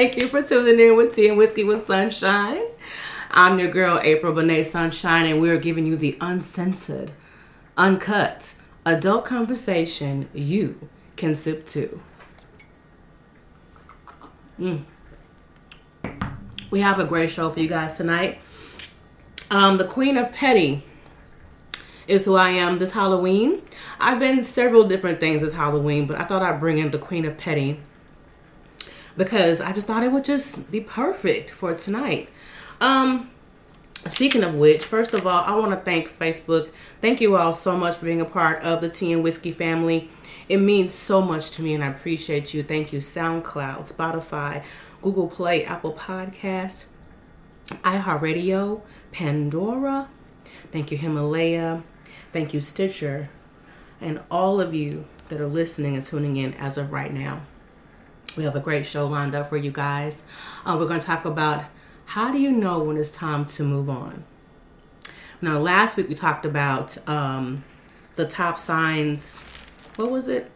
Thank you for tuning in with Tea and Whiskey with Sunshine. I'm your girl, April Bonet Sunshine, and we're giving you the uncensored, uncut, adult conversation you can sip to. Mm. We have a great show for you guys tonight. Um, the Queen of Petty is who I am this Halloween. I've been several different things this Halloween, but I thought I'd bring in the Queen of Petty because I just thought it would just be perfect for tonight. Um, speaking of which, first of all, I want to thank Facebook. Thank you all so much for being a part of the Tea and Whiskey family. It means so much to me, and I appreciate you. Thank you, SoundCloud, Spotify, Google Play, Apple Podcast, iHeartRadio, Pandora. Thank you, Himalaya. Thank you, Stitcher, and all of you that are listening and tuning in as of right now. We have a great show lined up for you guys. Uh, we're going to talk about how do you know when it's time to move on. Now, last week we talked about um, the top signs. What was it?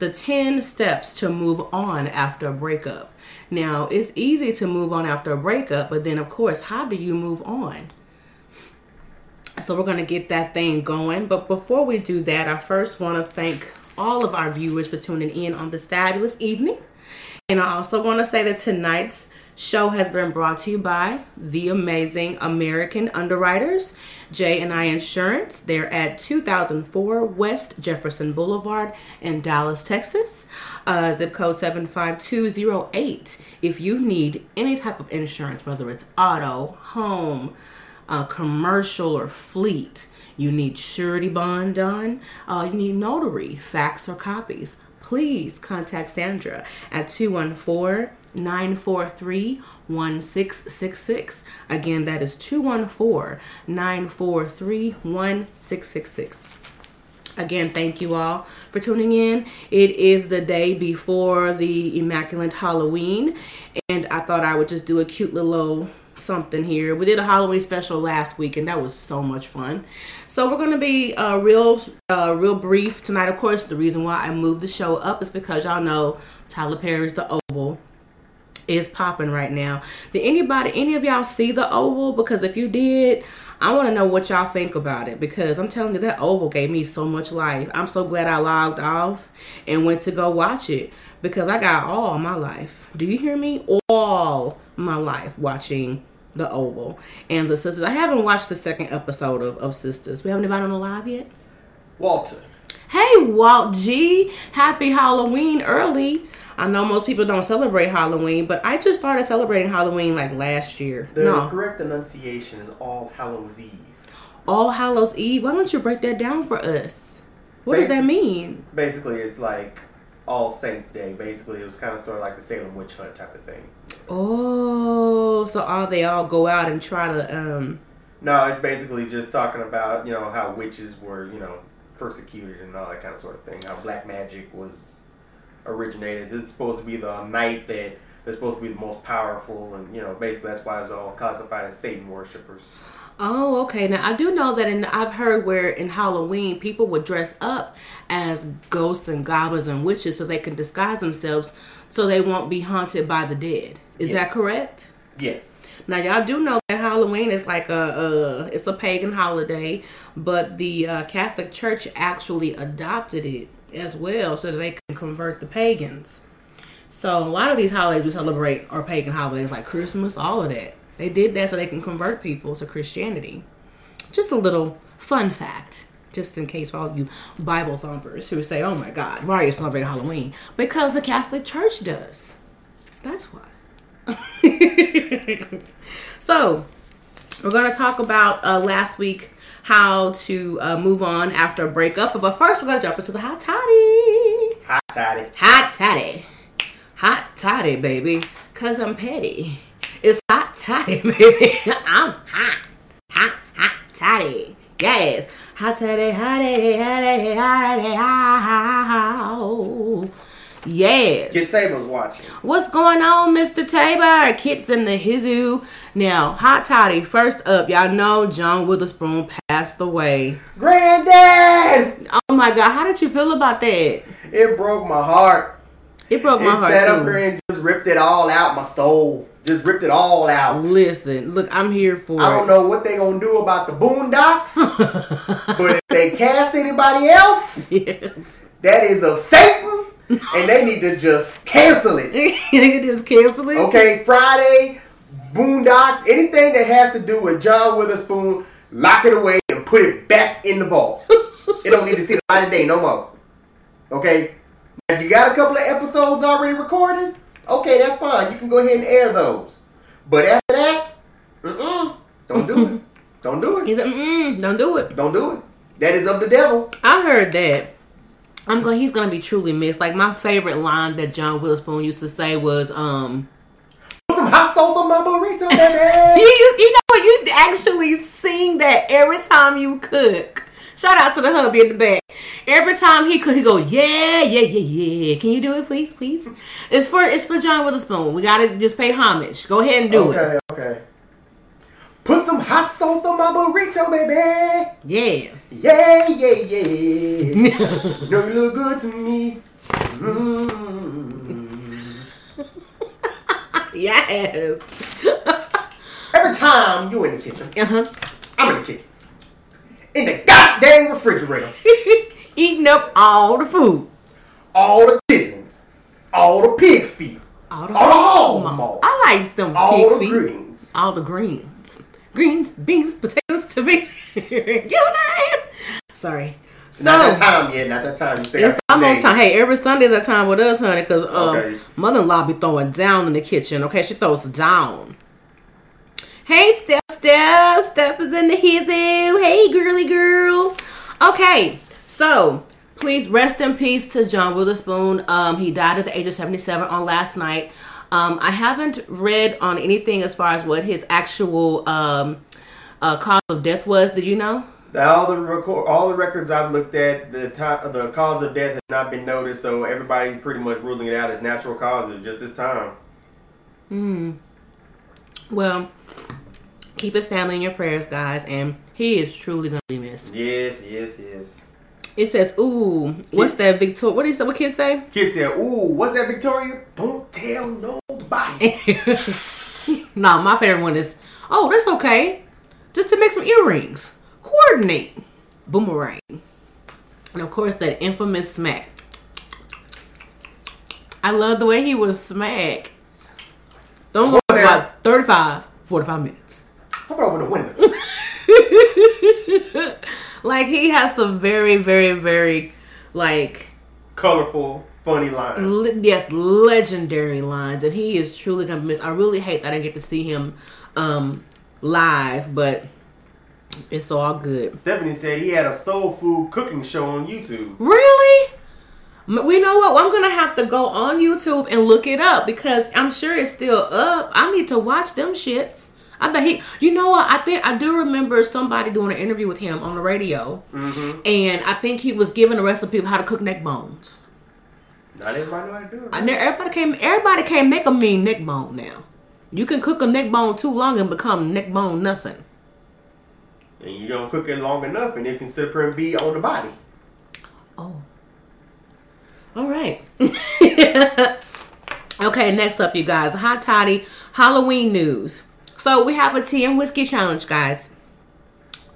The 10 steps to move on after a breakup. Now, it's easy to move on after a breakup, but then, of course, how do you move on? So we're going to get that thing going. But before we do that, I first want to thank all of our viewers for tuning in on this fabulous evening. And I also want to say that tonight's show has been brought to you by the amazing American Underwriters, J and I Insurance. They're at 2004 West Jefferson Boulevard in Dallas, Texas, uh, zip code 75208. If you need any type of insurance, whether it's auto, home, uh, commercial or fleet. You need surety bond done. Uh, you need notary, fax or copies. Please contact Sandra at 214 943 1666. Again, that is 214 943 1666. Again, thank you all for tuning in. It is the day before the Immaculate Halloween, and I thought I would just do a cute little something here. We did a Halloween special last week, and that was so much fun. So we're gonna be uh, real, uh, real brief tonight. Of course, the reason why I moved the show up is because y'all know Tyler Perry's The Oval is popping right now. Did anybody, any of y'all see The Oval? Because if you did, I want to know what y'all think about it because I'm telling you that Oval gave me so much life. I'm so glad I logged off and went to go watch it because I got all my life. Do you hear me? All my life watching the Oval and the Sisters. I haven't watched the second episode of, of Sisters. We haven't anybody on the live yet? Walter. Hey, Walt G. Happy Halloween early. I know most people don't celebrate Halloween, but I just started celebrating Halloween like last year. The no, correct enunciation is All Hallows Eve. All Hallows Eve. Why don't you break that down for us? What does that mean? Basically, it's like All Saints Day. Basically, it was kind of sort of like the Salem witch hunt type of thing. Oh, so all they all go out and try to um. No, it's basically just talking about you know how witches were you know persecuted and all that kind of sort of thing. How black magic was originated. This is supposed to be the night that they're supposed to be the most powerful, and you know basically that's why it's all classified as Satan worshippers. Oh, okay. Now I do know that, and I've heard where in Halloween people would dress up as ghosts and goblins and witches so they can disguise themselves so they won't be haunted by the dead. Is that correct? Yes. Now y'all do know that Halloween is like a, uh, it's a pagan holiday, but the uh, Catholic Church actually adopted it as well so that they can convert the pagans. So a lot of these holidays we celebrate are pagan holidays like Christmas, all of that. They did that so they can convert people to Christianity. Just a little fun fact, just in case for all you Bible thumpers who say, "Oh my God, why are you celebrating Halloween?" Because the Catholic Church does. That's why. so we're going to talk about uh, last week how to uh, move on after a breakup. But first, we're going to jump into the hot toddy. Hot toddy. Hot toddy. Hot toddy, baby. Because I'm petty. Toddy, baby. I'm hot. Hot, hot toddy. Yes. Hot toddy, hotty, hotty, hotty, hot. Yes. Kid Sable's watching. What's going on, Mr. Tabor? Kids in the hizoo. Now, hot toddy. First up, y'all know John Witherspoon passed away. Granddad! Oh my God, how did you feel about that? It broke my heart. It broke my it sat up heart here too. and just ripped it all out my soul. Just ripped it all out. Listen, look, I'm here for I don't it. know what they gonna do about the Boondocks, but if they cast anybody else, yes. that is of Satan, and they need to just cancel it. you just cancel it. Okay, Friday, Boondocks, anything that has to do with John Witherspoon, lock it away and put it back in the vault. it don't need to see the light of day no more. Okay? If you got a couple of episodes already recorded, okay, that's fine. You can go ahead and air those. But after that, mm-mm, don't do it. Don't do He it. said, mm-mm, "Don't do it." Don't do it. That is of the devil. I heard that. I'm going. He's gonna be truly missed. Like my favorite line that John Witherspoon used to say was, "Um, Put some hot sauce on my burrito, baby. you, you know what? You actually sing that every time you cook. Shout out to the hubby in the back. Every time he cook, he go, yeah, yeah, yeah, yeah. Can you do it, please, please? It's for it's for John Witherspoon. We gotta just pay homage. Go ahead and do it. okay, okay. Put some hot sauce on my burrito, baby. Yes. Yeah, yeah, yeah. you know you look good to me. Mm. yes. Every time you in the kitchen, uh-huh. I'm in the kitchen. In the goddamn refrigerator. Eating up all the food. All the chickens. All the pig feet. All the, All the hog. I like them All pig the feet. greens. All the greens. Greens, beans, potatoes, to be. you name. Sorry. So, not that time yet. Not that time. It's almost time. Hey, every Sunday's that time with us, honey, because um, Okay. mother-in-law be throwing down in the kitchen. Okay, she throws down. Hey, Steph, Steph, Steph is in the hizoo. Hey, girly girl. Okay, so please rest in peace to John Witherspoon. Um, he died at the age of seventy-seven on last night. Um, I haven't read on anything as far as what his actual um, uh, cause of death was. Did you know? All the record, all the records I've looked at, the time, the cause of death has not been noticed, so everybody's pretty much ruling it out as natural causes just this time. Hmm. Well, Keep his family in your prayers, guys, and he is truly gonna be missed. Yes, yes, yes. It says, "Ooh, what's that, Victoria? What is that? What kids say?" Kids said, "Ooh, what's that, Victoria? Don't tell nobody." no, my favorite one is, "Oh, that's okay, just to make some earrings. Coordinate, boomerang." And of course, that infamous smack. I love the way he was smack. Don't go for about 35, 45 minutes. Come open the window. Like he has some very, very, very like Colorful, funny lines. le- yes, legendary lines, and he is truly gonna miss. I really hate that I didn't get to see him um live, but it's all good. Stephanie said he had a soul food cooking show on YouTube. Really? We know what? I'm gonna have to go on YouTube and look it up because I'm sure it's still up. I need to watch them shits. I bet he. You know what? I think I do remember somebody doing an interview with him on the radio, mm-hmm. and I think he was giving the rest of the people how to cook neck bones. Not everybody know how to do it. Everybody can everybody can't make a mean neck bone now. You can cook a neck bone too long and become neck bone nothing. And you don't cook it long enough, and it can sit up and be on the body. Oh. All right. okay, next up, you guys. Hot toddy Halloween news. So we have a tea and whiskey challenge, guys.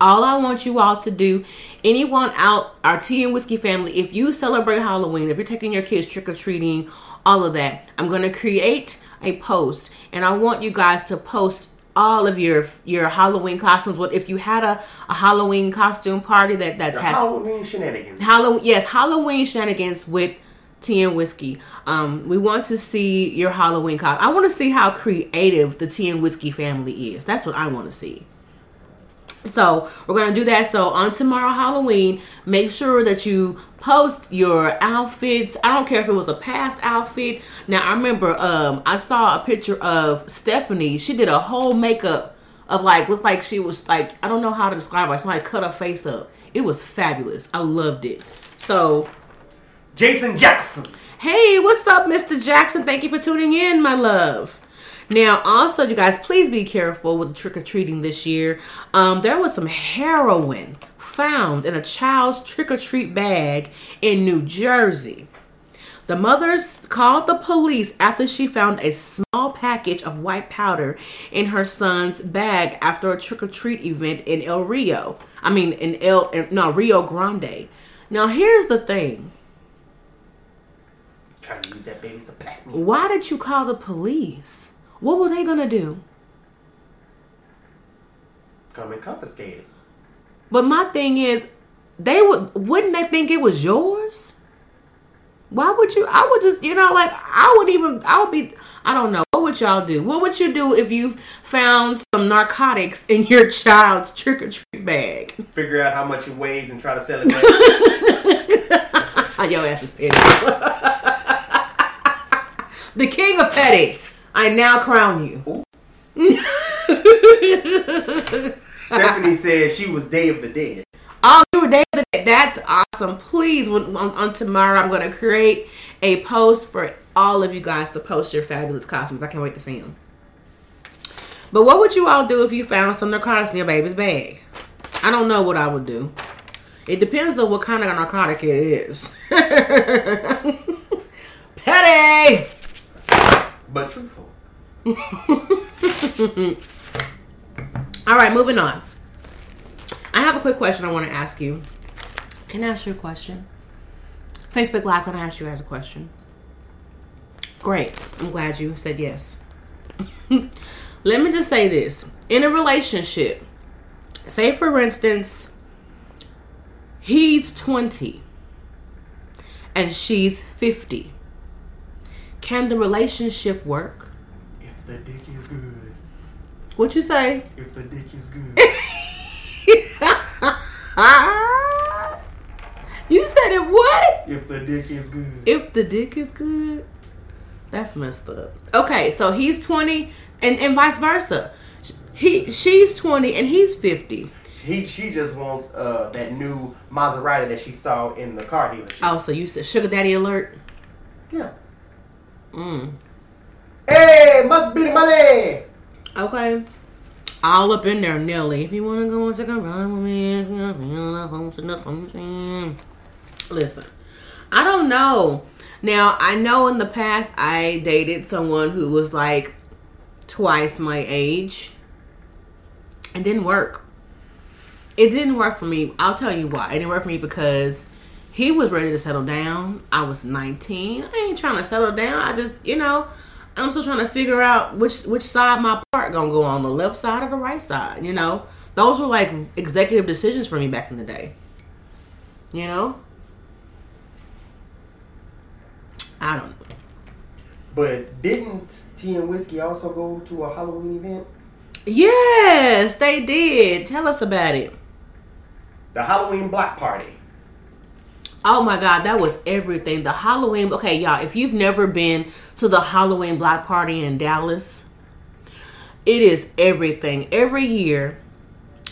All I want you all to do, anyone out, our tea and whiskey family, if you celebrate Halloween, if you're taking your kids trick or treating, all of that, I'm gonna create a post, and I want you guys to post all of your your Halloween costumes. What if you had a, a Halloween costume party that that's has Halloween shenanigans. Halloween, yes, Halloween shenanigans with tea and whiskey. Um, we want to see your Halloween costume. I want to see how creative the tea and whiskey family is. That's what I want to see. So we're gonna do that. So on tomorrow Halloween, make sure that you post your outfits. I don't care if it was a past outfit. Now I remember um, I saw a picture of Stephanie. She did a whole makeup of like looked like she was like I don't know how to describe it. Somebody cut her face up. It was fabulous. I loved it. So Jason Jackson. Hey, what's up, Mr. Jackson? Thank you for tuning in, my love. Now, also, you guys, please be careful with trick or treating this year. Um, there was some heroin found in a child's trick or treat bag in New Jersey. The mothers called the police after she found a small package of white powder in her son's bag after a trick or treat event in El Rio. I mean, in El no Rio Grande. Now, here's the thing. Trying to use that baby as a pack me. Why did you call the police? What were they gonna do? Come and confiscate it. But my thing is, they would wouldn't they think it was yours? Why would you? I would just, you know, like I would even, I would be, I don't know. What would y'all do? What would you do if you found some narcotics in your child's trick or treat bag? Figure out how much it weighs and try to sell it. Your ass is petty. the king of petty. I now crown you. Stephanie said she was Day of the Dead. Oh, you were there. today. That's awesome. Please, on, on tomorrow, I'm going to create a post for all of you guys to post your fabulous costumes. I can't wait to see them. But what would you all do if you found some narcotics in your baby's bag? I don't know what I would do. It depends on what kind of narcotic it is. Petty! But truthful. All right, moving on. I have a quick question I want to ask you. Can I ask you a question? Facebook Live, can I ask you guys a question? Great. I'm glad you said yes. Let me just say this. In a relationship, say for instance, he's 20 and she's 50. Can the relationship work? If the dick is good. What you say? If the dick is good. you said it what? if the dick is good. If the dick is good, that's messed up. Okay, so he's 20 and, and vice versa. He she's 20 and he's 50. He she just wants uh that new Maserati that she saw in the car dealership. Oh, so you said sugar daddy alert? Yeah. Mm. Hey, must be the money. Okay. all up in there, Nelly. If you wanna go take a ride with me, listen. I don't know. Now I know in the past I dated someone who was like twice my age. It didn't work. It didn't work for me. I'll tell you why. It didn't work for me because he was ready to settle down. I was 19. I ain't trying to settle down. I just, you know, I'm still trying to figure out which which side my part gonna go on, the left side or the right side. You know, those were like executive decisions for me back in the day. You know, I don't know. But didn't Tea and Whiskey also go to a Halloween event? Yes, they did. Tell us about it. The Halloween block party. Oh my god, that was everything. The Halloween. Okay, y'all, if you've never been to the Halloween block party in Dallas, it is everything. Every year,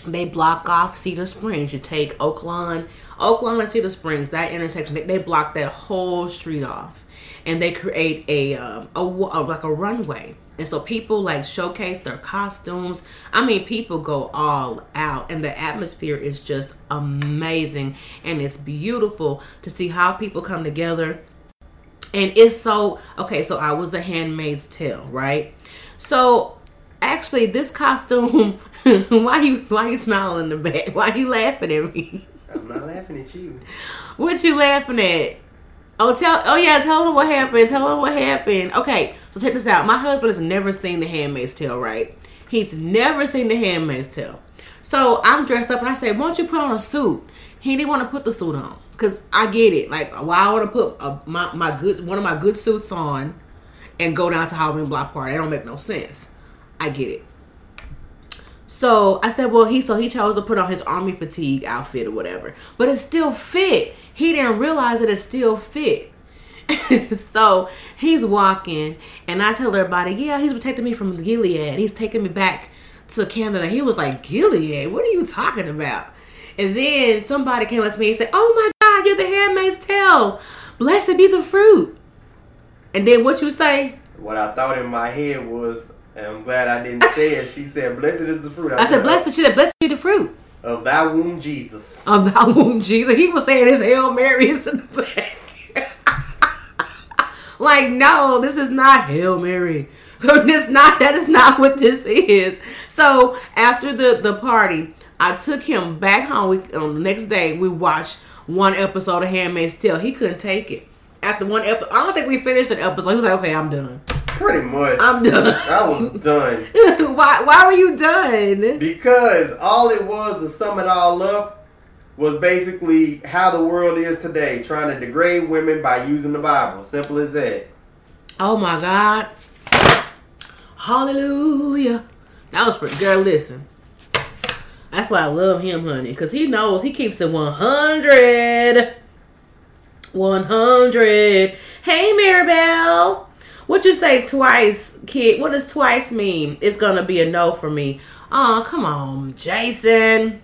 they block off Cedar Springs. You take Oaklawn, Oaklawn and Cedar Springs, that intersection. They, they block that whole street off, and they create a um a, a like a runway. And so people like showcase their costumes. I mean, people go all out, and the atmosphere is just amazing, and it's beautiful to see how people come together. And it's so okay so i was the handmaid's tale right? So actually this costume why you why you smiling in the back? Why you laughing at me? I'm not laughing at you. what you laughing at oh tell oh yeah tell them what happened tell them what happened. Okay so check this out. My husband has never seen the handmaid's tale right? He's never seen the handmaid's tale. So i'm dressed up and i say why don't you put on a suit? He didn't want to put the suit on because i get it. Like why i want to put a, my, my good one of my good suits on and go down to halloween block party? That don't make no sense. I get it. So I said, well, he so he chose to put on his army fatigue outfit or whatever, but it still fit. He didn't realize that it still fit. so he's walking, and I tell everybody, yeah, he's protecting me from Gilead. He's taking me back to Canada. He was like, Gilead, what are you talking about? And then somebody came up to me and said, oh my God, you're the handmaid's tale. Blessed be the fruit. And then what you say? What I thought in my head was, and I'm glad I didn't say it. She said, "Blessed is the fruit." I said, blessed. She said, blessed be the fruit. Of thy womb, Jesus. of thy womb, Jesus. He was saying his Hail Marys in the back. like, no, this is not Hail Mary. This not that is not what this is. So after the the party, I took him back home. We on the next day we watched one episode of Handmaid's Tale. He couldn't take it. After one episode, I don't think we finished an episode. He was like, "Okay, I'm done. Pretty much. I'm done." I was done why? Why were you done? because all it was to sum it all up was basically how the world is today, trying to degrade women by using the Bible. Simple as that. Oh my God. Hallelujah. That was pretty girl, listen. That's why I love him, honey. Cause he knows he keeps it 100. 100. Hey Maribel. What you say twice, kid? What does twice mean? It's gonna be a no for me. Oh, come on, Jason.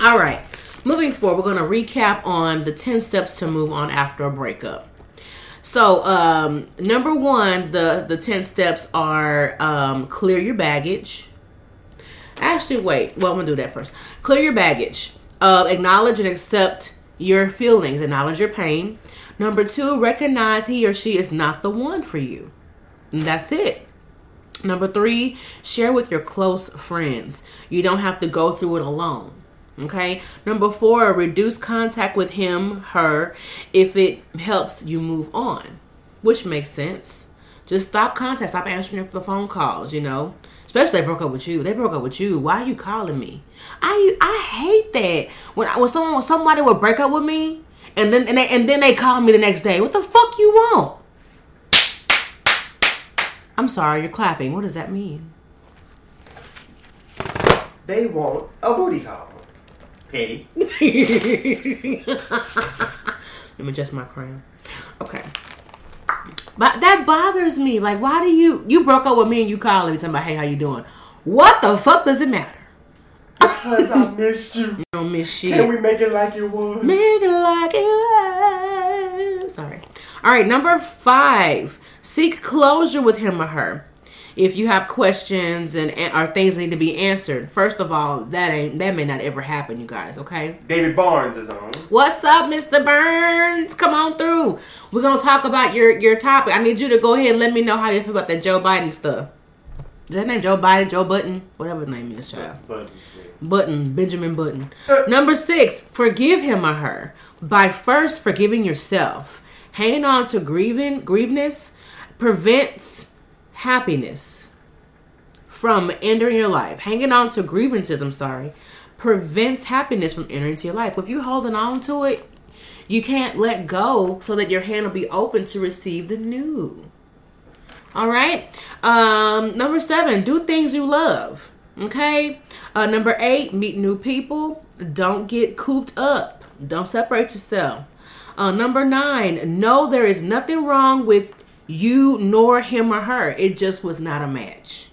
All right. Moving forward, we're gonna recap on the 10 steps to move on after a breakup. So, um, number one, the the ten steps are um, clear your baggage. Actually, wait. Well, I'm gonna do that first. Clear your baggage. Uh, acknowledge and accept your feelings. Acknowledge your pain. Number two, recognize he or she is not the one for you. And that's it. Number three, share with your close friends. You don't have to go through it alone. Okay. Number four, reduce contact with him, her, if it helps you move on, which makes sense. Just stop contact, stop answering for the phone calls, you know. Especially they broke up with you. They broke up with you. Why are you calling me? I I hate that when I, when someone when somebody would break up with me and then and, they, and then they call me the next day. What the fuck you want? I'm sorry, you're clapping. What does that mean? They want a booty call. Petty. Let me adjust my crown. Okay. But that bothers me. Like, why do you you broke up with me and you calling me talking about hey how you doing? What the fuck does it matter? Because I missed you. You don't miss shit. Can we make it like it was? Make it like it was. Sorry. All right, number five. Seek closure with him or her. if you have questions and or things that need to be answered. First of all, that ain't that may not ever happen, you guys. Okay. David Barnes is on. What's up, Mr. Burns? Come on through. We're gonna talk about your your topic. I need you to go ahead and let me know how you feel about that Joe Biden stuff. Is that name Joe Biden? Joe Button? Whatever his name is, child. But Button, Benjamin Button. Number six, forgive him or her by first forgiving yourself. Hanging on to grieving, grieveness prevents happiness from entering your life. Hanging on to grievances, I'm sorry, prevents happiness from entering into your life. If you're holding on to it, you can't let go so that your hand will be open to receive the new. All right. Um, number seven, do things you love. Okay. Uh, number eight, meet new people. Don't get cooped up. Don't separate yourself. Uh, number nine, know there is nothing wrong with you nor him or her. It just was not a match.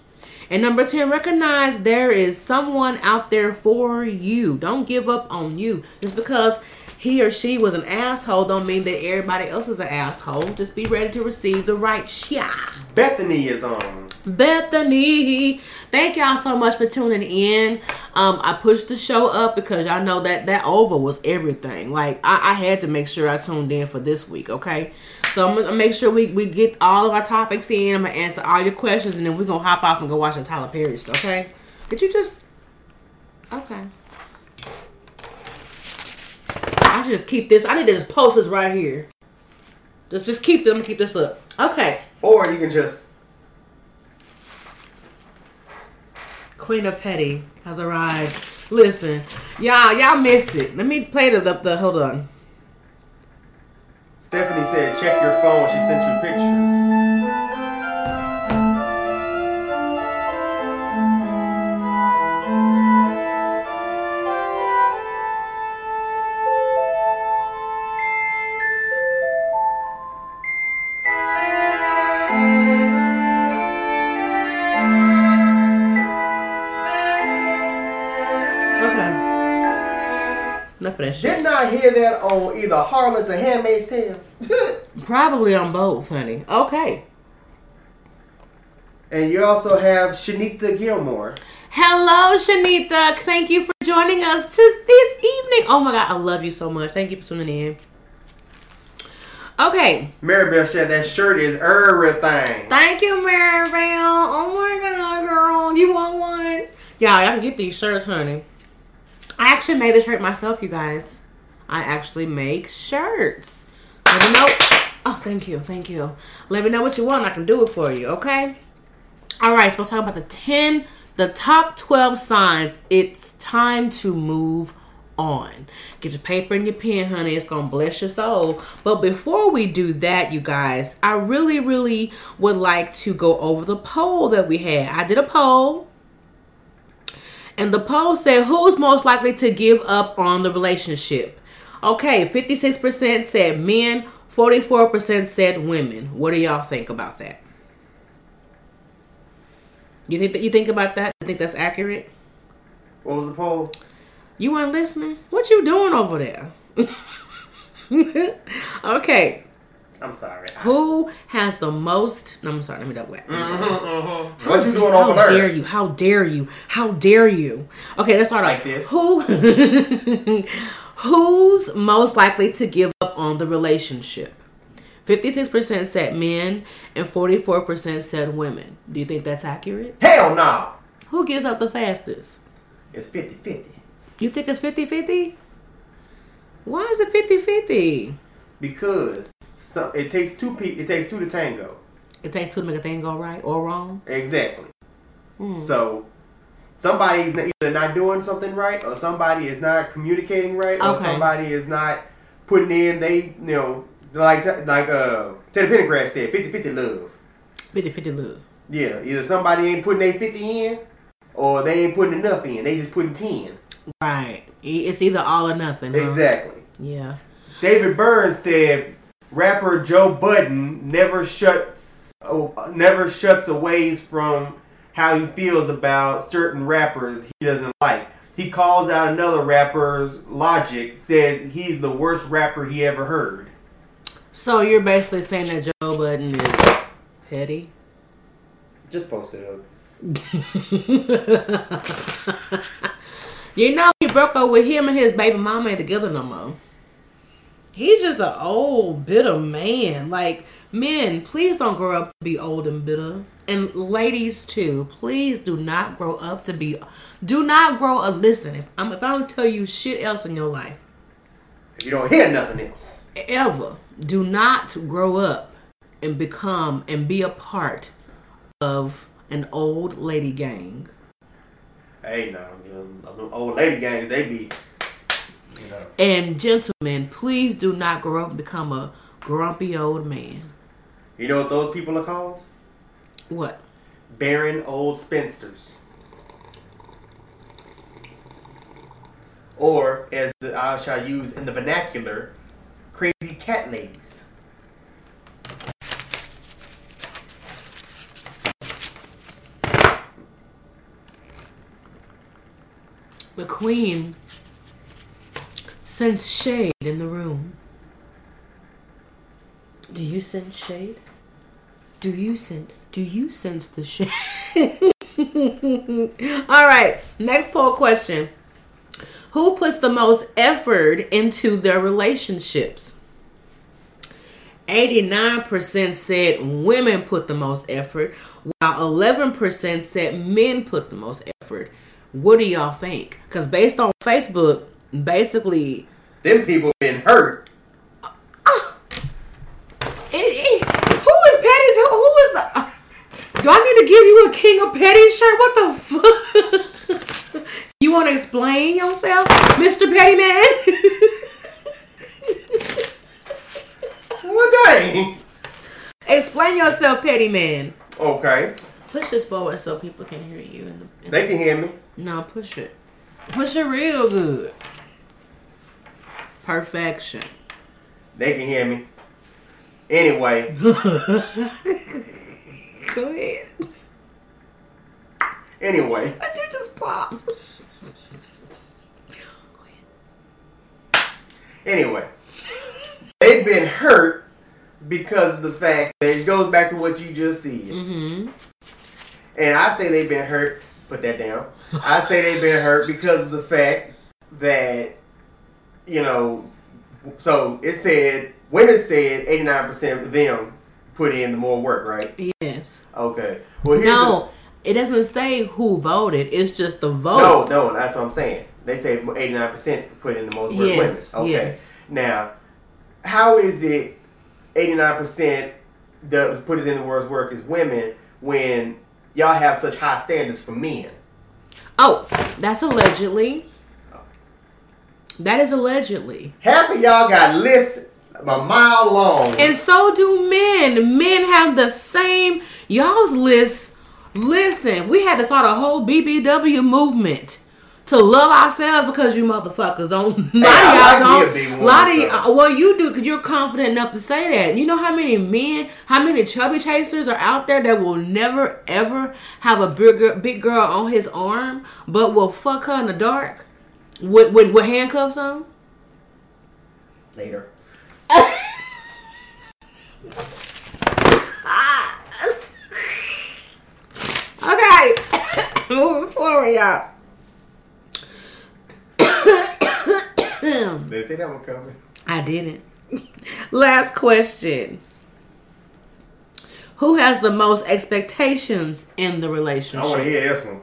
And number 10, recognize there is someone out there for you. Don't give up on you. Just because he or she was an asshole don't mean that everybody else is an asshole. Just be ready to receive the right shot. Bethany is on. Bethany. Thank y'all so much for tuning in. Um, I pushed the show up because y'all know that that Oval was everything. Like I, I had to make sure I tuned in for this week, okay? So I'm gonna make sure we, we get all of our topics in. I'm gonna answer all your questions and then we're gonna hop off and go watch the Tyler Perry okay? Did you just Okay. I should just keep this. I need to just post this right here. Just just keep them keep this up. Okay. Or you can just Queen of Petty has arrived. Listen, y'all, y'all missed it. Let me play the the, the hold on. Stephanie said check your phone. She sent you pictures. I hear that on either Harlots or Handmaid's Tale? Probably on both, honey. Okay. and you also have Shanita Gilmore. Hello, Shanita. Thank you for joining us to this evening. Oh my god, I love you so much. Thank you for tuning in. Okay. Maribel said that shirt is everything. Thank you, Maribel. Oh my god, girl. You want one? Yeah, I can get these shirts, honey. I actually made this shirt myself, you guys. I actually make shirts. Let me know. Oh, thank you, thank you. Let me know what you want. I can do it for you, okay? All right, so we'll talk about the 10, the top 12 signs. It's time to move on. Get your paper and your pen, honey. It's going to bless your soul. But before we do that, you guys, I really, really would like to go over the poll that we had. I did a poll. And the poll said, who's most likely to give up on the relationship? Okay, 56% said men, 44% said women. What do y'all think about that? You think that you think about that? You think that's accurate? What was the poll? You weren't listening? What you doing over there? okay. I'm sorry. Who has the most? No, I'm sorry. Let me double back. Mm-hmm, mm-hmm. What you doing over there? How dare you? How dare you? How dare you? Okay, let's start Like off. this? Who? Who's most likely to give up on the relationship? Fifty-six percent said men, and forty-four percent said women. Do you think that's accurate? Hell no. Who gives up the fastest? It's 50 50. You think it's 50-50? Why is it 50-50? Because so, it takes two pe- it takes two to tango. It takes two to make a thing go right or wrong. Exactly. Hmm. So somebody's either not doing something right, or somebody is not communicating right, or Okay. somebody is not putting in they you know like like uh Teddy Pendergrass said 50-50 love. 50-50 love. Yeah, either somebody ain't putting their 50 in, or they ain't putting enough in. They just putting 10. Right. It's either all or nothing. huh? Exactly. Yeah. David Burns said rapper Joe Budden never shuts oh, never shuts away from how he feels about certain rappers he doesn't like. He calls out another rapper's logic, says he's the worst rapper he ever heard. So you're basically saying that Joe Budden is petty? Just post it up. You know he broke up with him and his baby mama ain't together no more. He's just an old bitter man. Like men, please don't grow up to be old and bitter. And ladies too, please do not grow up to be. Do not grow up. Listen, if I'm if I don't tell you shit else in your life, If you don't hear nothing else. ever do not grow up and become and be a part of an old lady gang. Hey, no, them old lady gangs, they be, you know. And gentlemen, please do not grow up and become a grumpy old man. You know what those people are called? What? Barren old spinsters. Or, as the, I shall use in the vernacular, crazy cat ladies. The queen sense shade in the room. Do you sense shade? Do you sense? Do you sense the shade? All right. Next poll question: Who puts the most effort into their relationships? 89% said women put the most effort, while 11% said men put the most effort. What do y'all think? Because based on Facebook, basically, Them people been hurt. it, it- who is petty? To, who is the? uh, do I need to give you a King of Petty shirt? What the fuck? you want to explain yourself, Mr. Petty Man? What day? explain yourself, Petty Man. Okay. Push this forward so people can hear you. In the, in They can hear me. No, push it. Push it real good. Perfection. They can hear me. Anyway, Go ahead. anyway, Why'd you just pop? anyway. They've been hurt because of the fact that it goes back to what you just said. Mm-hmm. And I say they've been hurt. Put that down. I say they've been hurt because of the fact that, you know, so it said, women said 89% of them put in the more work, right? Yes. Okay. Well, here's No, it doesn't say who voted. It's just the vote. no, no, that's what I'm saying. They say 89% put in the most work Yes, women. Okay. yes. Now, how is it 89% that put it in the worst work is women when y'all have such high standards for men? Oh, that's allegedly. That is allegedly. Half of y'all got lists a mile long. And so do men. Men have the same y'all's list. Listen, we had to start a whole BBW movement to love ourselves because you motherfuckers don't. A lot of like y'all me don't. woman, lot of so. y- well, you do because you're confident enough to say that. You know how many men, how many chubby chasers are out there that will never ever have a bigger big girl on his arm, but will fuck her in the dark with with, with handcuffs on. Later. Okay, moving forward, y'all. They say that one coming. I didn't. Last question. Who has the most expectations in the relationship? I want to hear this one.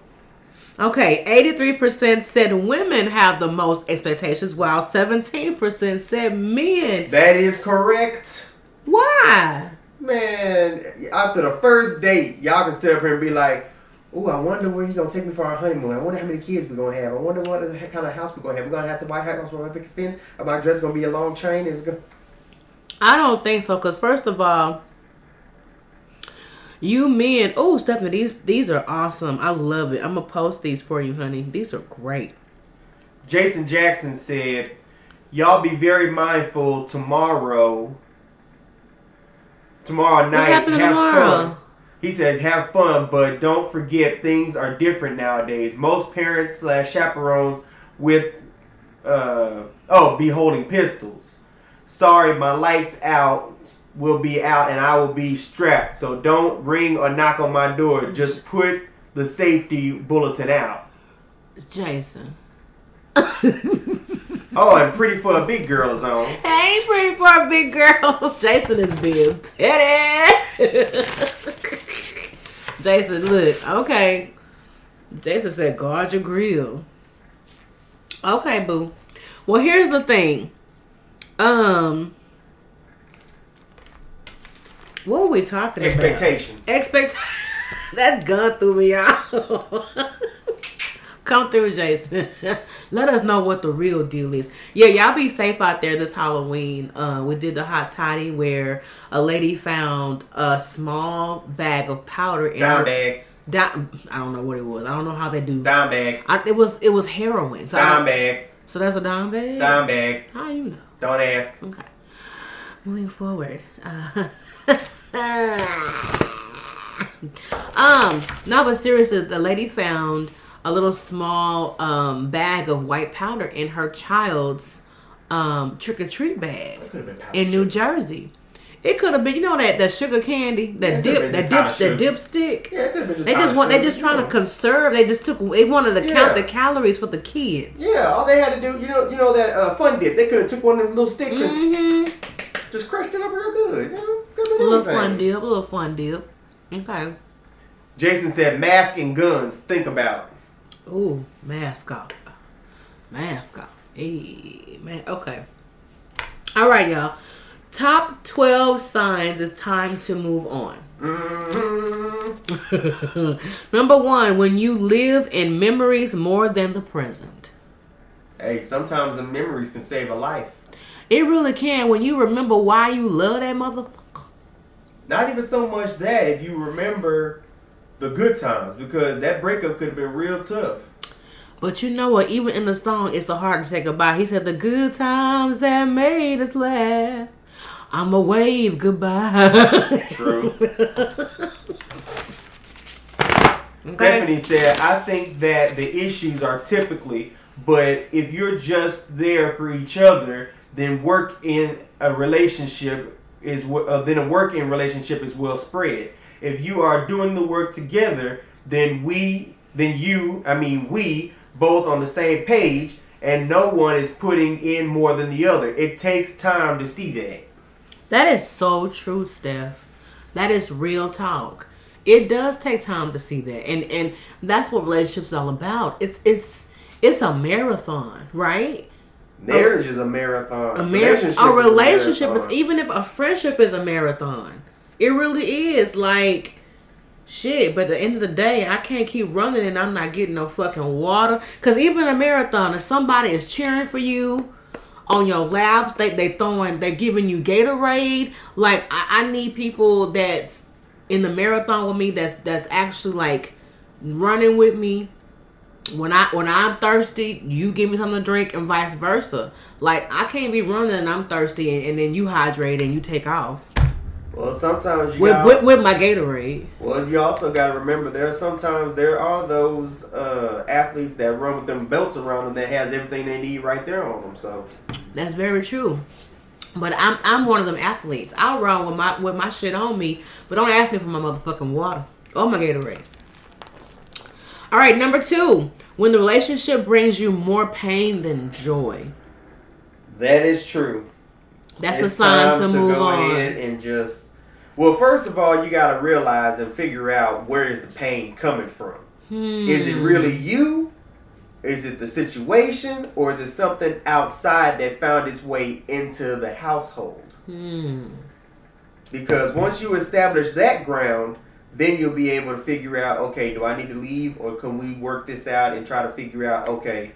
Okay, 83% said women have the most expectations, while 17% said men. That is correct. Why? Man, after the first date, y'all can sit up here and be like, Ooh, I wonder where he's gonna take me for our honeymoon. I wonder how many kids we're gonna have. I wonder what kind of house we're gonna have. We're gonna have to buy a house with a big fence. Are my dress gonna be a long chain? Is I don't think so. Because first of all, you men. Oh, Stephanie, these these are awesome. I love it. I'm gonna post these for you, honey. These are great. Jason Jackson said, "Y'all be very mindful tomorrow. Tomorrow night, have tomorrow? fun." He said, "Have fun, but don't forget things are different nowadays. Most parents slash chaperones with, uh, oh, be holding pistols. Sorry, my lights out. Will be out and I will be strapped. So don't ring or knock on my door. Just put the safety bulletin out. Jason. Oh, and pretty for a big girl is on. Hey, pretty for a big girl. Jason is being petty. Jason, look, okay. Jason said, guard your grill. Okay, boo. Well, here's the thing. Um, what were we talking about? Expectations. Expect. that gun threw me out. Come through, Jason. Let us know what the real deal is. Yeah, y'all be safe out there this Halloween. Uh, we did the hot toddy where a lady found a small bag of powder in Down her. bag. Down, I don't know what it was. I don't know how they do. Down bag. I, it was it was heroin. So, don't- bag. so that's a dime bag. Down bag. How you know? Don't ask. Okay. Moving forward. Uh, um, no, but seriously, the lady found a little small um, bag of white powder in her child's um, trick or treat bag Could've been powder in New sugar. Jersey. It could have been, you know, that that sugar candy, that Yeah, dip, that dips, that dipstick. Yeah, been just They just want, they just trying you to conserve. They just took, they wanted to count the calories for the kids. Yeah, all they had to do, you know, you know that uh, fun dip. They could have took one of them little sticks and Mm-hmm. just crushed it up real good. You know, A little fun dip, a little fun dip. Okay. Jason said, "Mask and guns. Think about." Ooh, mask off. Mask off. Hey, man. Okay. All right, y'all. Top 12 signs it's time to move on. Mhm. Number one, when you live in memories more than the present. Hey, sometimes the memories can save a life. It really can when you remember why you love that motherfucker. Not even so much that if you remember the good times, because that breakup could have been real tough. But you know what? Even in the song, it's so hard to say goodbye. He said, The good times that made us laugh. I'ma wave goodbye. True. Okay. Stephanie said, I think that the issues are typically, but if you're just there for each other, then work in a relationship is uh, then a working relationship is well spread. If you are doing the work together, then we, then you, I mean we, both on the same page, and no one is putting in more than the other. It takes time to see that. That is so true, Steph. That is real talk. It does take time to see that, and and that's what relationships all about. It's it's it's a marathon, right? Marriage is a marathon. A marriage, Relationship a is relationship is marathon. even if a friendship is a marathon. It really is like shit. But at the end of the day, I can't keep running and I'm not getting no fucking water. Cause even a marathon, if somebody is cheering for you on your laps, they they throwing, they're giving you Gatorade. Like I, I need people that's in the marathon with me. That's that's actually like running with me when I when I'm thirsty, you give me something to drink, and vice versa. Like I can't be running and I'm thirsty, and, and then you hydrate and you take off Well, sometimes you with, with with my Gatorade. Well, you also got to remember there are sometimes there are those uh, athletes that run with them belts around them that has everything they need right there on them. So That's very true. But I'm I'm one of them athletes. I'll run with my with my shit on me, but don't ask me for my motherfucking water or my Gatorade. All right, number two. When the relationship brings you more pain than joy, that is true. that's a sign time to move go on. ahead and just. Well, first of all, you got to realize and figure out where is the pain coming from. Hmm. Is it really you? Is it the situation, or is it something outside that found its way into the household? Hmm. Because once you establish that ground, then you'll be able to figure out, okay, do I need to leave or can we work this out and try to figure out, okay,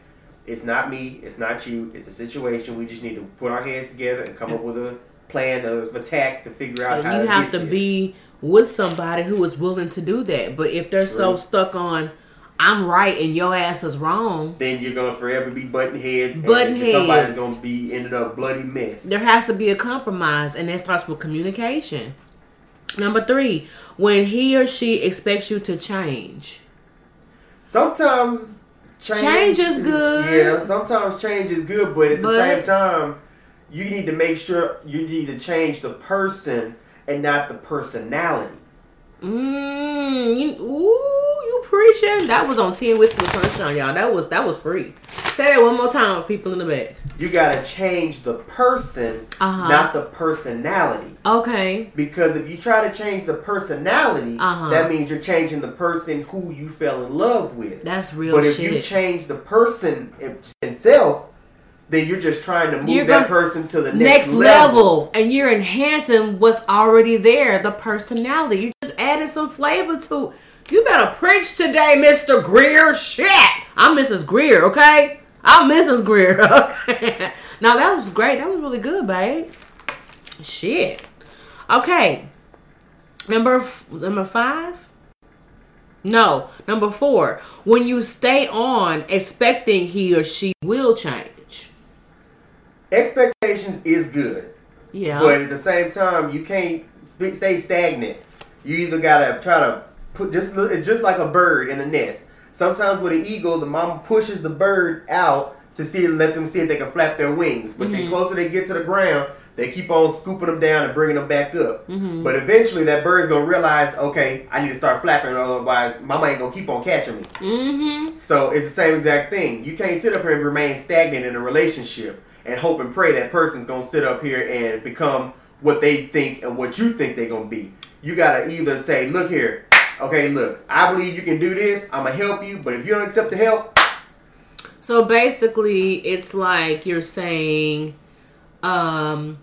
it's not me, it's not you, it's a situation. We just need to put our heads together and come up with a plan of attack to figure out how And you to have to this. be with somebody who is willing to do that. But if they're so stuck on, I'm right and your ass is wrong, Then you're gonna forever be butting heads. and Butting Somebody's gonna be ended up bloody mess. there has to be a compromise, and that starts with communication. Number three, when he or she expects you to change. Sometimes change, Change is good. Yeah, sometimes change is good, but at the same time, you need to make sure you need to change the person and not the personality. Mmm. You, ooh, you preaching? That was on Ten Whiskey Sunshine, y'all. That was that was free. Say that one more time, people in the back. You gotta change the person, Uh-huh. not the personality. Okay. Because if you try to change the personality, Uh-huh. that means you're changing the person who you fell in love with. That's real but if shit. you change the person itself, then you're just trying to move You're that person to the next next, level. and you're enhancing what's already there the personality. You just added some flavor to you better preach today mr greer. Shit i'm mrs greer okay? I'm mrs greer okay? Now that was great. That was really good babe. Shit. Okay. Number f- number five? No number four. When you stay on expecting he or she will change Expectations is good, yeah but at the same time, you can't sp- stay stagnant. You either gotta try to put just look- just like a bird in the nest. Sometimes with an eagle, the mama pushes the bird out to see let them see if they can flap their wings. But the closer they get to the ground, they keep on scooping them down and bringing them back up. But eventually, that bird's gonna realize, okay, I need to start flapping, otherwise, mama ain't gonna keep on catching me. mm-hmm So it's the same exact thing. You can't sit up here and remain stagnant in a relationship and hope and pray that person's gonna sit up here and become what they think and what you think they're gonna be. You gotta either say, look here, okay, look, I believe you can do this, I'm gonna help you, but if you don't accept the help, So basically, it's like you're saying, um,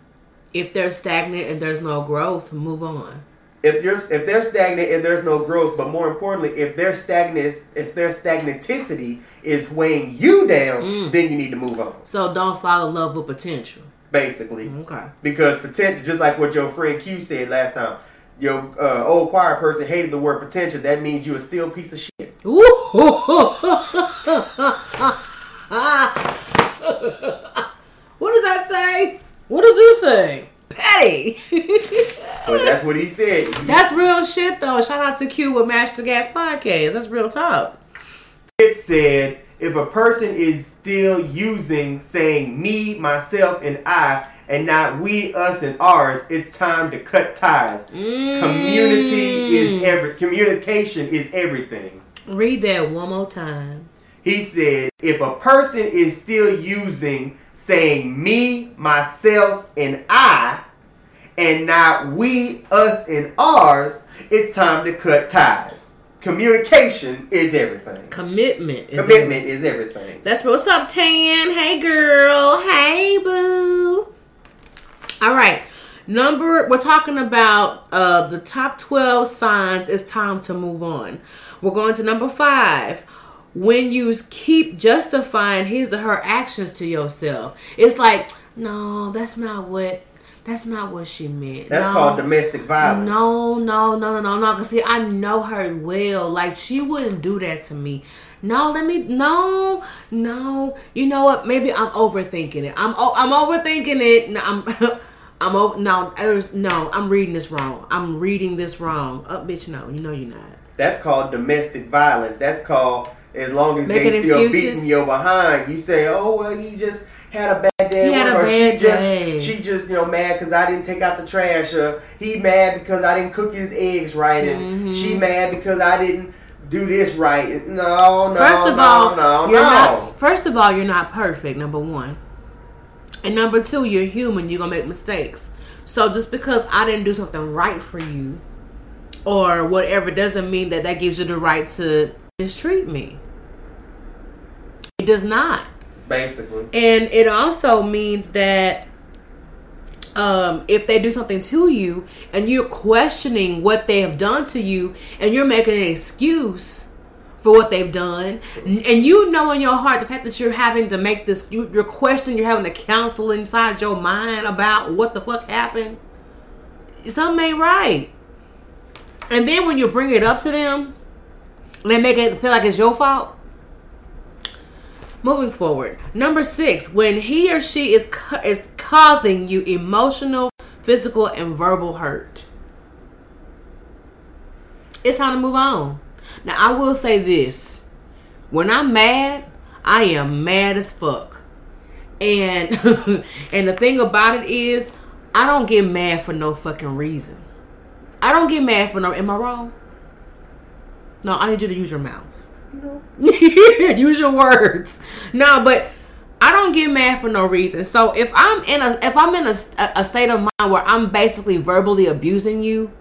if they're stagnant and there's no growth, move on. If you're if they're stagnant and there's no growth, but more importantly, if their stagnant if their stagnaticity is weighing you down, Mm. then you need to move on. So don't fall in love with potential. Basically. Okay. Because potential, just like what your friend Q said last time, your uh, old choir person hated the word potential. That means you're a still piece of shit. what does that say? What does this say? Petty. But that's what he said. That's real shit though. Shout out to Q with the Gas podcast. That's real talk. It said if a person is still using saying me, myself, and I, and not we, us, and ours, it's time to cut ties. Mm. Community is every communication is everything. Read that one more time. He said, if a person is still using saying me, myself, and I, and not we, us, and ours, it's time to cut ties. Communication is everything. Commitment. Is Commitment is everything. That's what's up, Tan. Hey, girl. Hey, boo. All right. Number, we're talking about uh, the top 12 signs it's time to move on. We're going to number five. When you keep justifying his or her actions to yourself, it's like, no, that's not what. That's not what she meant. That's No. called domestic violence. No, no, no, no, no, no. Cause see, I know her well. Like she wouldn't do that to me. No, let me. No, no. You know what? Maybe I'm overthinking it. I'm. I'm overthinking it. No, I'm. I'm. o- No, there's no. I'm reading this wrong. I'm reading this wrong. Oh, bitch, no. You know you're not. That's called domestic violence. That's called as long as Making they still excuses? beating your behind. You say, oh well, he just had a bad day, He at had work," a or she just she just you know mad because I didn't take out the trash, or he mad because I didn't cook his eggs right, and she Mm-hmm. mad because I didn't do this right. No, no, First of no, all, no, you're no. not. First of all, you're not perfect. Number one, and number two, you're human. You're gonna make mistakes. So just because I didn't do something right for you, or whatever, doesn't mean that that gives you the right to mistreat me. It does not. Basically, And it also means that um, if they do something to you and you're questioning what they have done to you and you're making an excuse for what they've done and you know in your heart the fact that you're having to make this you, you're questioning you're having to counsel inside your mind about what the fuck happened something ain't right. And then when you bring it up to them they make it feel like it's your fault Moving forward, number six, when he or she is ca- is causing you emotional, physical, and verbal hurt, it's time to move on. Now, I will say this: when I'm mad, I am mad as fuck. And and the thing about it is, I don't get mad for no fucking reason. I don't get mad for no. Am I wrong? No, I need you to use your mouth. No. use your words. No, but I don't get mad for no reason. So if I'm in a if I'm in a, a state of mind where I'm basically verbally abusing you,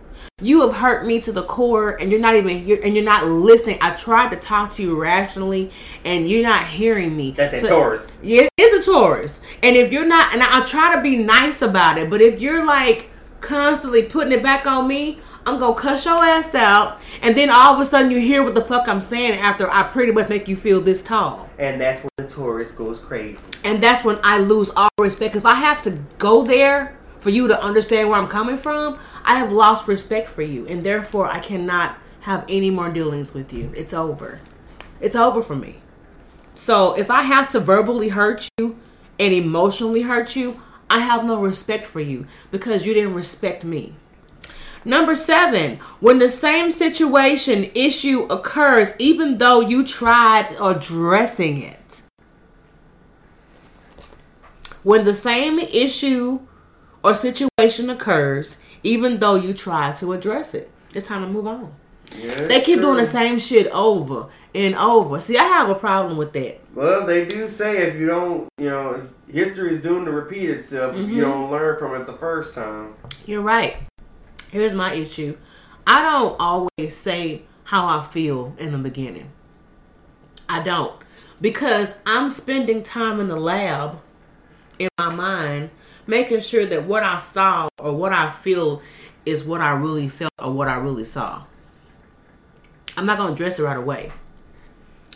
you have hurt me to the core, and you're not even here, and you're not listening. I tried to talk to you rationally, and you're not hearing me. That's a Taurus. yeah, it's a Taurus. And if you're not, and I, I try to be nice about it, but if you're like constantly putting it back on me, I'm gonna cuss your ass out, and then all of a sudden you hear what the fuck I'm saying after I pretty much make you feel this tall. And that's when the Taurus goes crazy. And that's when I lose all respect. If I have to go there for you to understand where I'm coming from, I have lost respect for you, and therefore I cannot have any more dealings with you. It's over. It's over for me. So if I have to verbally hurt you and emotionally hurt you, I have no respect for you because you didn't respect me. Number seven, when the same situation issue occurs, even though you tried addressing it. When the same issue or situation occurs, even though you try to address it, it's time to move on. Yeah, They keep doing the same shit over and over. See, I have a problem with that. Well, they do say if you don't, you know, history is doomed to repeat itself if Mm-hmm. you don't learn from it the first time. You're right. Here's my issue. I don't always say how I feel in the beginning. I don't. Because I'm spending time in the lab in my mind making sure that what I saw or what I feel is what I really felt or what I really saw. I'm not going to dress it right away.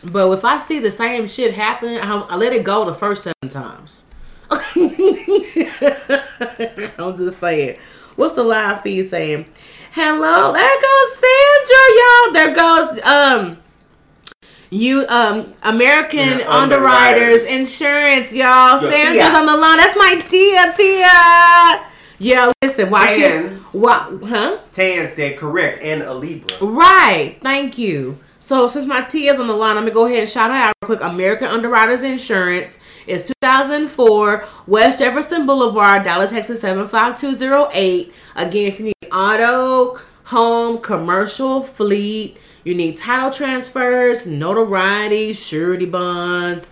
But if I see the same shit happen, I, let it go the first seven times. I'm just saying. What's the live feed saying? Hello, there goes Sandra, y'all. There goes um you um American Yeah, Underwriters Underwriters. Insurance, y'all. Yeah, Sandra's Tia. on the line. That's my Tia Tia. Yeah, listen, while she's And- why, huh? Tan said correct and a Libra. Right. Thank you. So since my tea is on the line, I'm gonna go ahead and shout out real quick. American Underwriters Insurance is 2004 West Jefferson Boulevard, Dallas, Texas 75208. Again, if you need auto, home, commercial, fleet, you need title transfers, notoriety, surety bonds.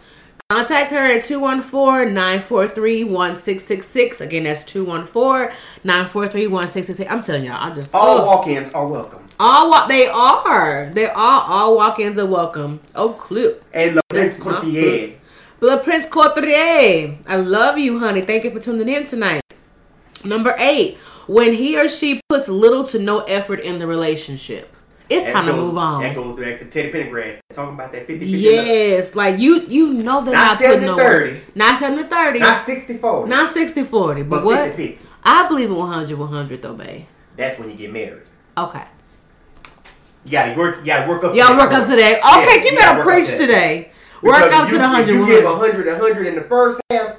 Contact her at 214-943-1666. Again, that's 214-943-1666. I'm telling y'all, I just All walk-ins are welcome. All walk they are. They are all walk-ins are welcome. Oh clip. And the Prince Courtier. Blood Prince Courtier. I love you, honey. Thank you for tuning in tonight. Number eight, when he or she puts little to no effort in the relationship. It's That time to move on. That goes back to Teddy Pendergrass talking about that 50 50 Yes, like you you know they're Not not, putting no 70-30. work. Not 70 30. Not 60 40. Not 60 40. But, but what? 50 50. I believe in 100 100 though, babe. That's when you get married. Okay. You gotta work. Gotta work up. Y'all work up today. to that. Yeah, Okay, you better preach today. Work up to the 100 If you 100. give 100 100 in the first half,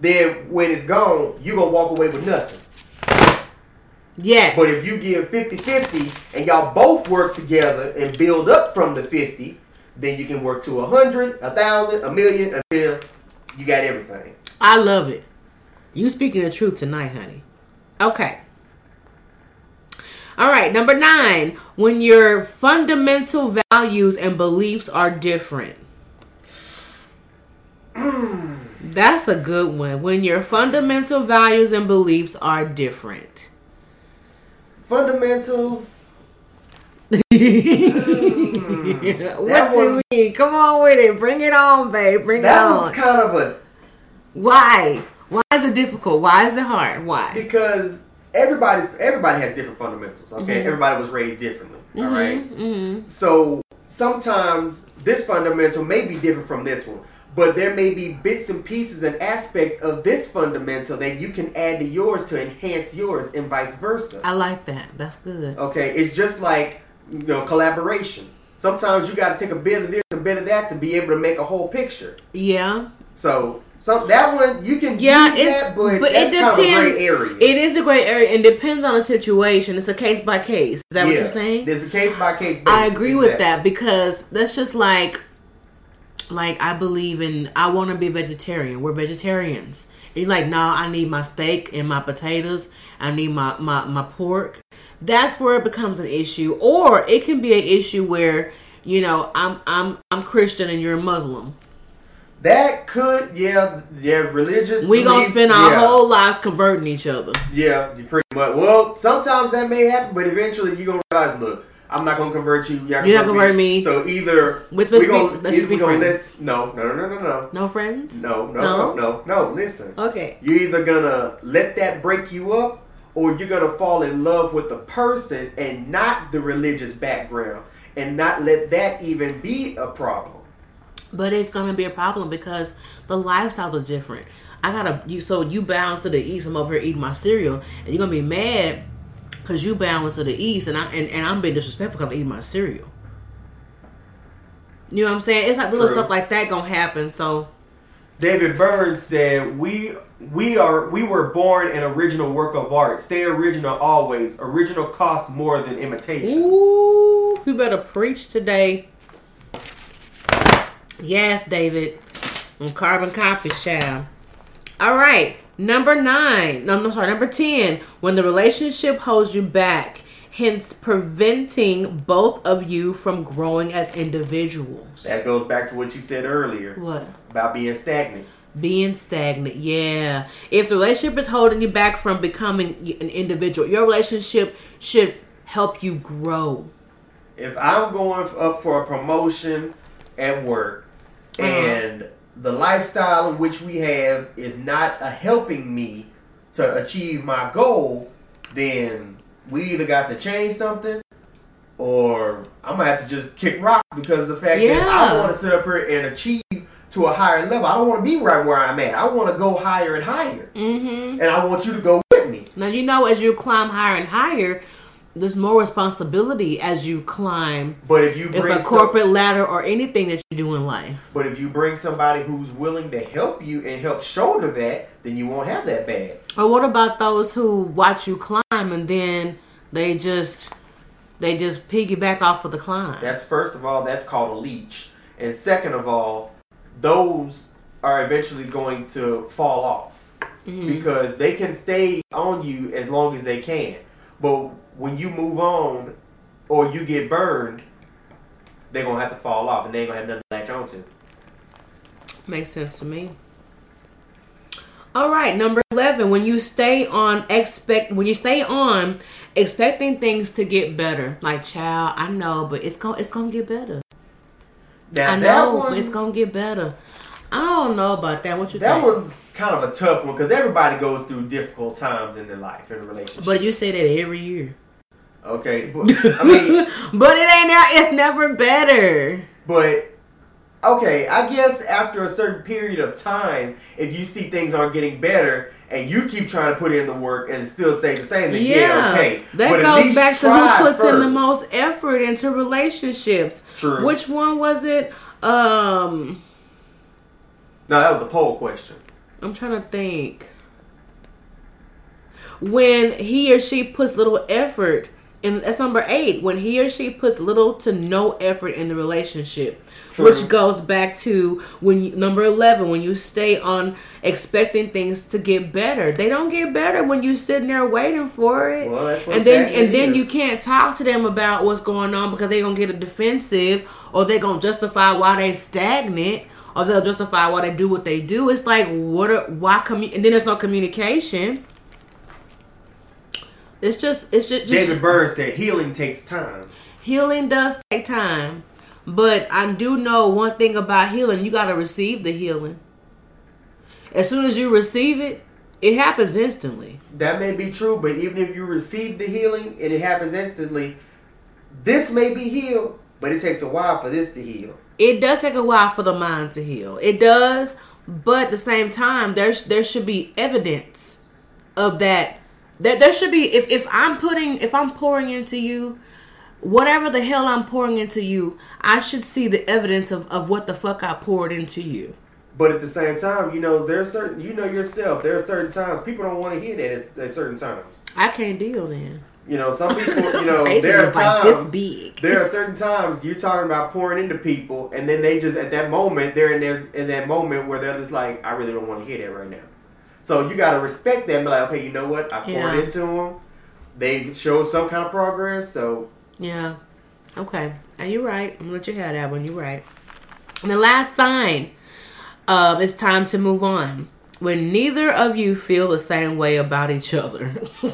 then when it's gone, you gonna walk away with nothing. Yes. But if you give 50 50 and y'all both work together and build up from the 50, then you can work to a hundred, a thousand, a million until you got everything. I love it. You speaking the truth tonight, honey. Okay. All right, number nine, when your fundamental values and beliefs are different. Mm. That's a good one. When your fundamental values and beliefs are different. Fundamentals. what That you one- mean? Come on with it. Bring it on, babe. Bring That it one's on. kind of a Why? Why is it difficult? Why is it hard? Why? because everybody's everybody has different fundamentals. Okay, Mhm. everybody was raised differently. all right. Mm-hmm. So sometimes this fundamental may be different from this one, but there may be bits and pieces and aspects of this fundamental that you can add to yours to enhance yours, and vice versa. I like that. That's good. Okay, it's just like you know collaboration. Sometimes you got to take a bit of this and a bit of that to be able to make a whole picture. Yeah. So, so that one you can Yeah, use it's that, but, but it kind of a depends. gray area. It is a gray area and depends on the situation. It's a case by case. Is that what you're saying? There's a case by case. I agree with that because that's just like like I believe in I want to be vegetarian. We're vegetarians. And you're like, nah, I need my steak and my potatoes. I need my, my, my pork. That's where it becomes an issue. Or it can be an issue where, you know, I'm I'm I'm Christian and you're a Muslim. That could, yeah, yeah, religious. We gonna spend our yeah. whole lives converting each other. Yeah, you pretty much. Well, sometimes that may happen, but eventually you're gonna realize, look, I'm not gonna convert you. You're not gonna convert me. So either Let's we just be- gonna, let's either we be gonna friends. no, no, no, no, no, no, No friends? no, no, No? no, no, no. Listen, Okay. you're either gonna let that break you up, or you're gonna fall in love with the person and not the religious background, and not let that even be a problem. But it's gonna be a problem because the lifestyles are different. I gotta you so you bound to the east. I'm over here eating my cereal, and you're gonna be mad because you bound to the east, and I and, and I'm being disrespectful because I'm eating my cereal. You know what I'm saying? It's like little True. stuff like that gonna happen. So David Burns said, "We we are we were born an original work of art. Stay original always. Original costs more than imitations." Ooh, you better preach today. Yes, David. On carbon copies, child. All right. Number nine. No, no, sorry. Number 10. When the relationship holds you back, hence preventing both of you from growing as individuals. That goes back to what you said earlier What? about being stagnant. Being stagnant, yeah. If the relationship is holding you back from becoming an individual, your relationship should help you grow. If I'm going up for a promotion at work Uh-huh. and the lifestyle in which we have is not a helping me to achieve my goal, then we either got to change something or I'm gonna have to just kick rocks because of the fact that I want to sit up here and achieve to a higher level. I don't want to be right where I'm at. I want to go higher and higher, Mm-hmm. and I want you to go with me. Now you know as you climb higher and higher, there's more responsibility as you climb. But if you If a some- corporate ladder or anything that you do in life. But if you bring somebody who's willing to help you and help shoulder that, then you won't have that bad. Or what about those who watch you climb and then they just they just piggyback off of the climb? That's first of all, that's called a leech. And second of all, those are eventually going to fall off mm-hmm. because they can stay on you as long as they can. But when you move on or you get burned, they're gonna have to fall off and they ain't gonna have nothing to latch onto. Makes sense to me. All right, number 11, when you stay on expect when you stay on expecting things to get better. Like, child, I know, but it's going to it's going to get better. Now I know, one, it's going to get better. I don't know about that. What you that think? one's kind of a tough one because everybody goes through difficult times in their life in a relationship. But you say that every year. Okay, but I mean, but it ain't now. It's never better. But okay, I guess after a certain period of time, if you see things aren't getting better and you keep trying to put in the work and it still stays the same, then yeah, Yeah, okay. that But goes back to who puts in the most effort into relationships. True. Which one was it? Um, No, that was a poll question. I'm trying to think. When he or she puts little effort, and that's number eight. When he or she puts little to no effort in the relationship, True. which goes back to when you, number eleven. When you stay on expecting things to get better, they don't get better when you're sitting there waiting for it. Well, that's what and then and then you can't talk to them about what's going on because they're gonna get a defensive or they're gonna justify why they stagnant or they'll justify why they do what they do. It's like what are, why commu- and then there's no communication. It's just it's just, just David Byrne said healing takes time. healing does take time. But I do know one thing about healing, you gotta receive the healing. As soon as you receive it, it happens instantly. That may be true, but even if you receive the healing and it happens instantly, this may be healed, but it takes a while for this to heal. it does take a while for the mind to heal. It does, but at the same time, there's there should be evidence of that. There, there should be if if I'm putting if I'm pouring into you, whatever the hell I'm pouring into you, I should see the evidence of of what the fuck I poured into you. But at the same time, you know, there's certain, you know yourself, there are certain times people don't want to hear that at, at certain times. I can't deal then. You know, some people, you know, there are like times, this big. there are certain times you're talking about pouring into people, and then they just at that moment they're in there in that moment where they're just like, I really don't want to hear that right now. So you got to respect them. Be like, okay, you know what? I poured Yeah. into them. They showed some kind of progress. So Yeah. Okay. And you're right. I'm gonna let you have that one. You're right. And the last sign um, it's time to move on. When neither of you feel the same way about each other.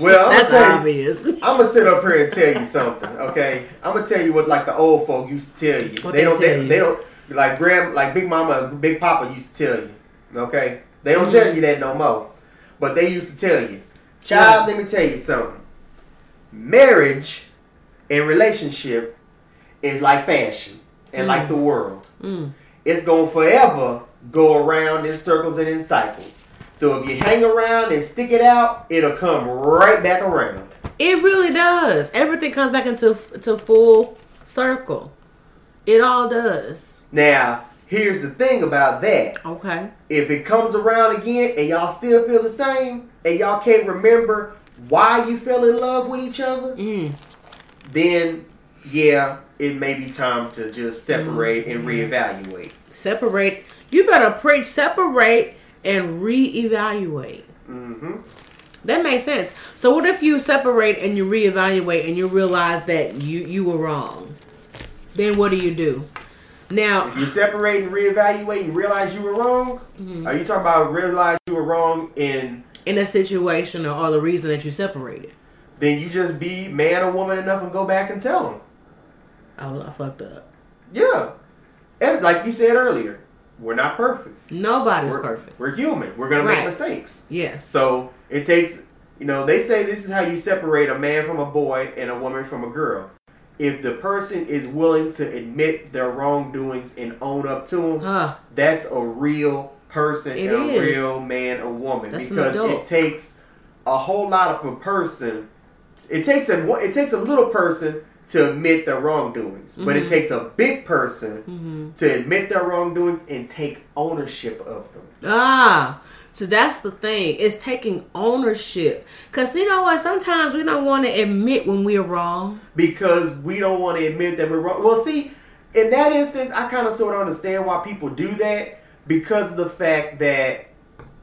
Well, I'm that's gonna tell you- obvious. I'm gonna sit up here and tell you something. Okay, I'm gonna tell you what like the old folk used to tell you. What they they don't. They, you? they don't like grand like Big Mama, Big Papa used to tell you. Okay, they don't tell you that no more, but they used to tell you. Child, let me tell you something. Marriage and relationship is like fashion and like the world. Mm. It's gonna forever go around in circles and in cycles. So if you hang around and stick it out, it'll come right back around. It really does. Everything comes back into to full circle. It all does. Now, here's the thing about that. Okay. If it comes around again and y'all still feel the same and y'all can't remember why you fell in love with each other, Mm. then yeah, it may be time to just separate and reevaluate. Separate. You better preach. Separate and reevaluate. Mm-hmm. That makes sense. So what if you separate and you reevaluate and you realize that you you were wrong? Then what do you do? Now, You separate and reevaluate and realize you were wrong. Mm-hmm. Are you talking about realize you were wrong in in a situation or, or the reason that you separated, then you just be man or woman enough and go back and tell them. I, I fucked up. Yeah, and like you said earlier, we're not perfect. Nobody's we're, perfect. We're human. We're gonna Right. make mistakes. Yes. So it takes, you know, they say this is how you separate a man from a boy and a woman from a girl. If the person is willing to admit their wrongdoings and own up to them, Huh. that's a real person It and is. a real man or woman. That's because it takes a whole lot of a person. It takes a it takes a little person to admit their wrongdoings, but Mm-hmm. it takes a big person to admit their wrongdoings and take ownership of them. Ah, so that's the thing. It's taking ownership. Cause you know what? Sometimes we don't want to admit when we're wrong. because we don't want to admit that we're wrong. Well, see, in that instance, I kind of sort of understand why people do that because of the fact that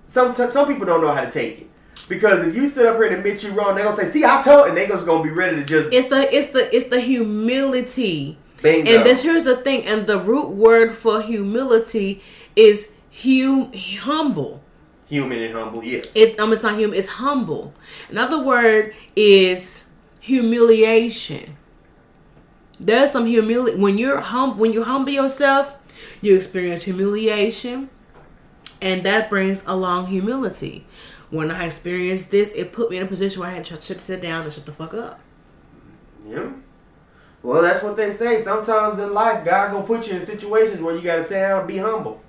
some some people don't know how to take it. Because if you sit up here and admit you're wrong, they're gonna say, "See, I told," and they're just gonna be ready to just It's the it's the it's the humility. bingo. And this here's the thing. And the root word for humility is hum humble. Human and humble, yes. It's um, it's not human. It's humble. Another word is humiliation. There's some humility when you're hum when you humble yourself, you experience humiliation, and that brings along humility. When I experienced this, it put me in a position where I had to sit down and shut the fuck up. yeah. Well, that's what they say. Sometimes in life, God gonna put you in situations where you gotta sit down and be humble.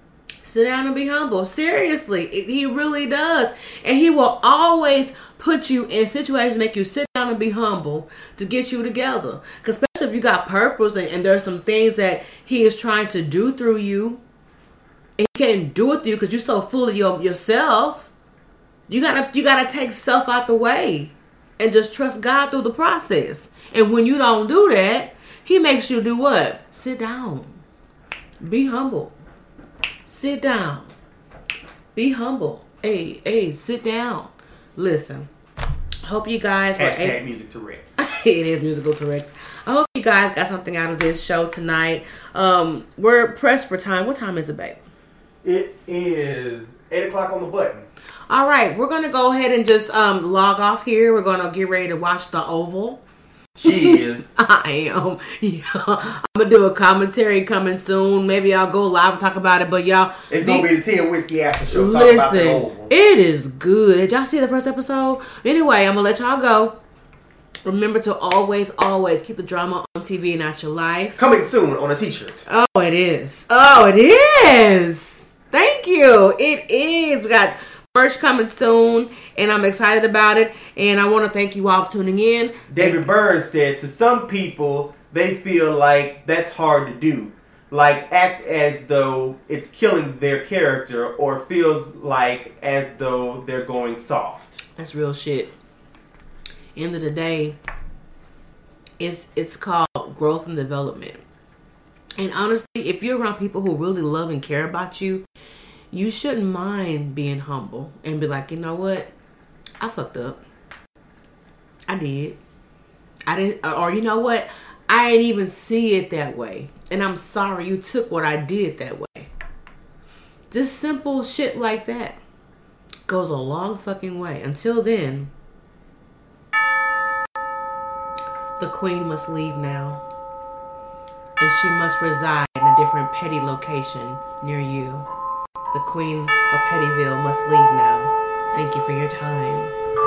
Sit down and be humble. Seriously, he really does, and he will always put you in situations make you sit down and be humble to get you together. Because especially if you got purpose and, and there are some things that he is trying to do through you, and he can't do it through you because you're so full of your, yourself. You gotta you gotta take self out the way and just trust God through the process. And when you don't do that, he makes you do what? Sit down. Be humble. Sit down. Be humble. Hey, hey, sit down. Listen. Hope you guys were able Hashtag music to Rex. it is musical to Rex. I hope you guys got something out of this show tonight. Um, we're pressed for time. What time is it, babe? it is eight o'clock on the button. All right, we're gonna go ahead and just um log off here. We're gonna get ready to watch the Oval. She is. I am. Yeah, I'm gonna do a commentary coming soon. Maybe I'll go live and talk about it. But y'all, It's the- gonna be the tea and whiskey after show. Talk about the Listen, it is good. Did y'all see the first episode? Anyway, I'm gonna let y'all go. Remember to always, always keep the drama on TV and not your life. Coming soon on a T-shirt. Oh, it is. Oh, it is. Thank you. It is. We got merch coming soon, and I'm excited about it. And I want to thank you all for tuning in. David Burns said, "To some people, they feel like that's hard to do. like act as though it's killing their character or feels like as though they're going soft. That's real shit. End of the day, it's it's called growth and development. And honestly, if you're around people who really love and care about you, you shouldn't mind being humble and be like, you know what, I fucked up. I did. I didn't, or you know what, I didn't even see it that way, and I'm sorry you took what I did that way. Just simple shit like that goes a long fucking way. Until then, the queen must leave now. And she must reside in a different petty location near you. The queen of Pettyville must leave now. Thank you for your time.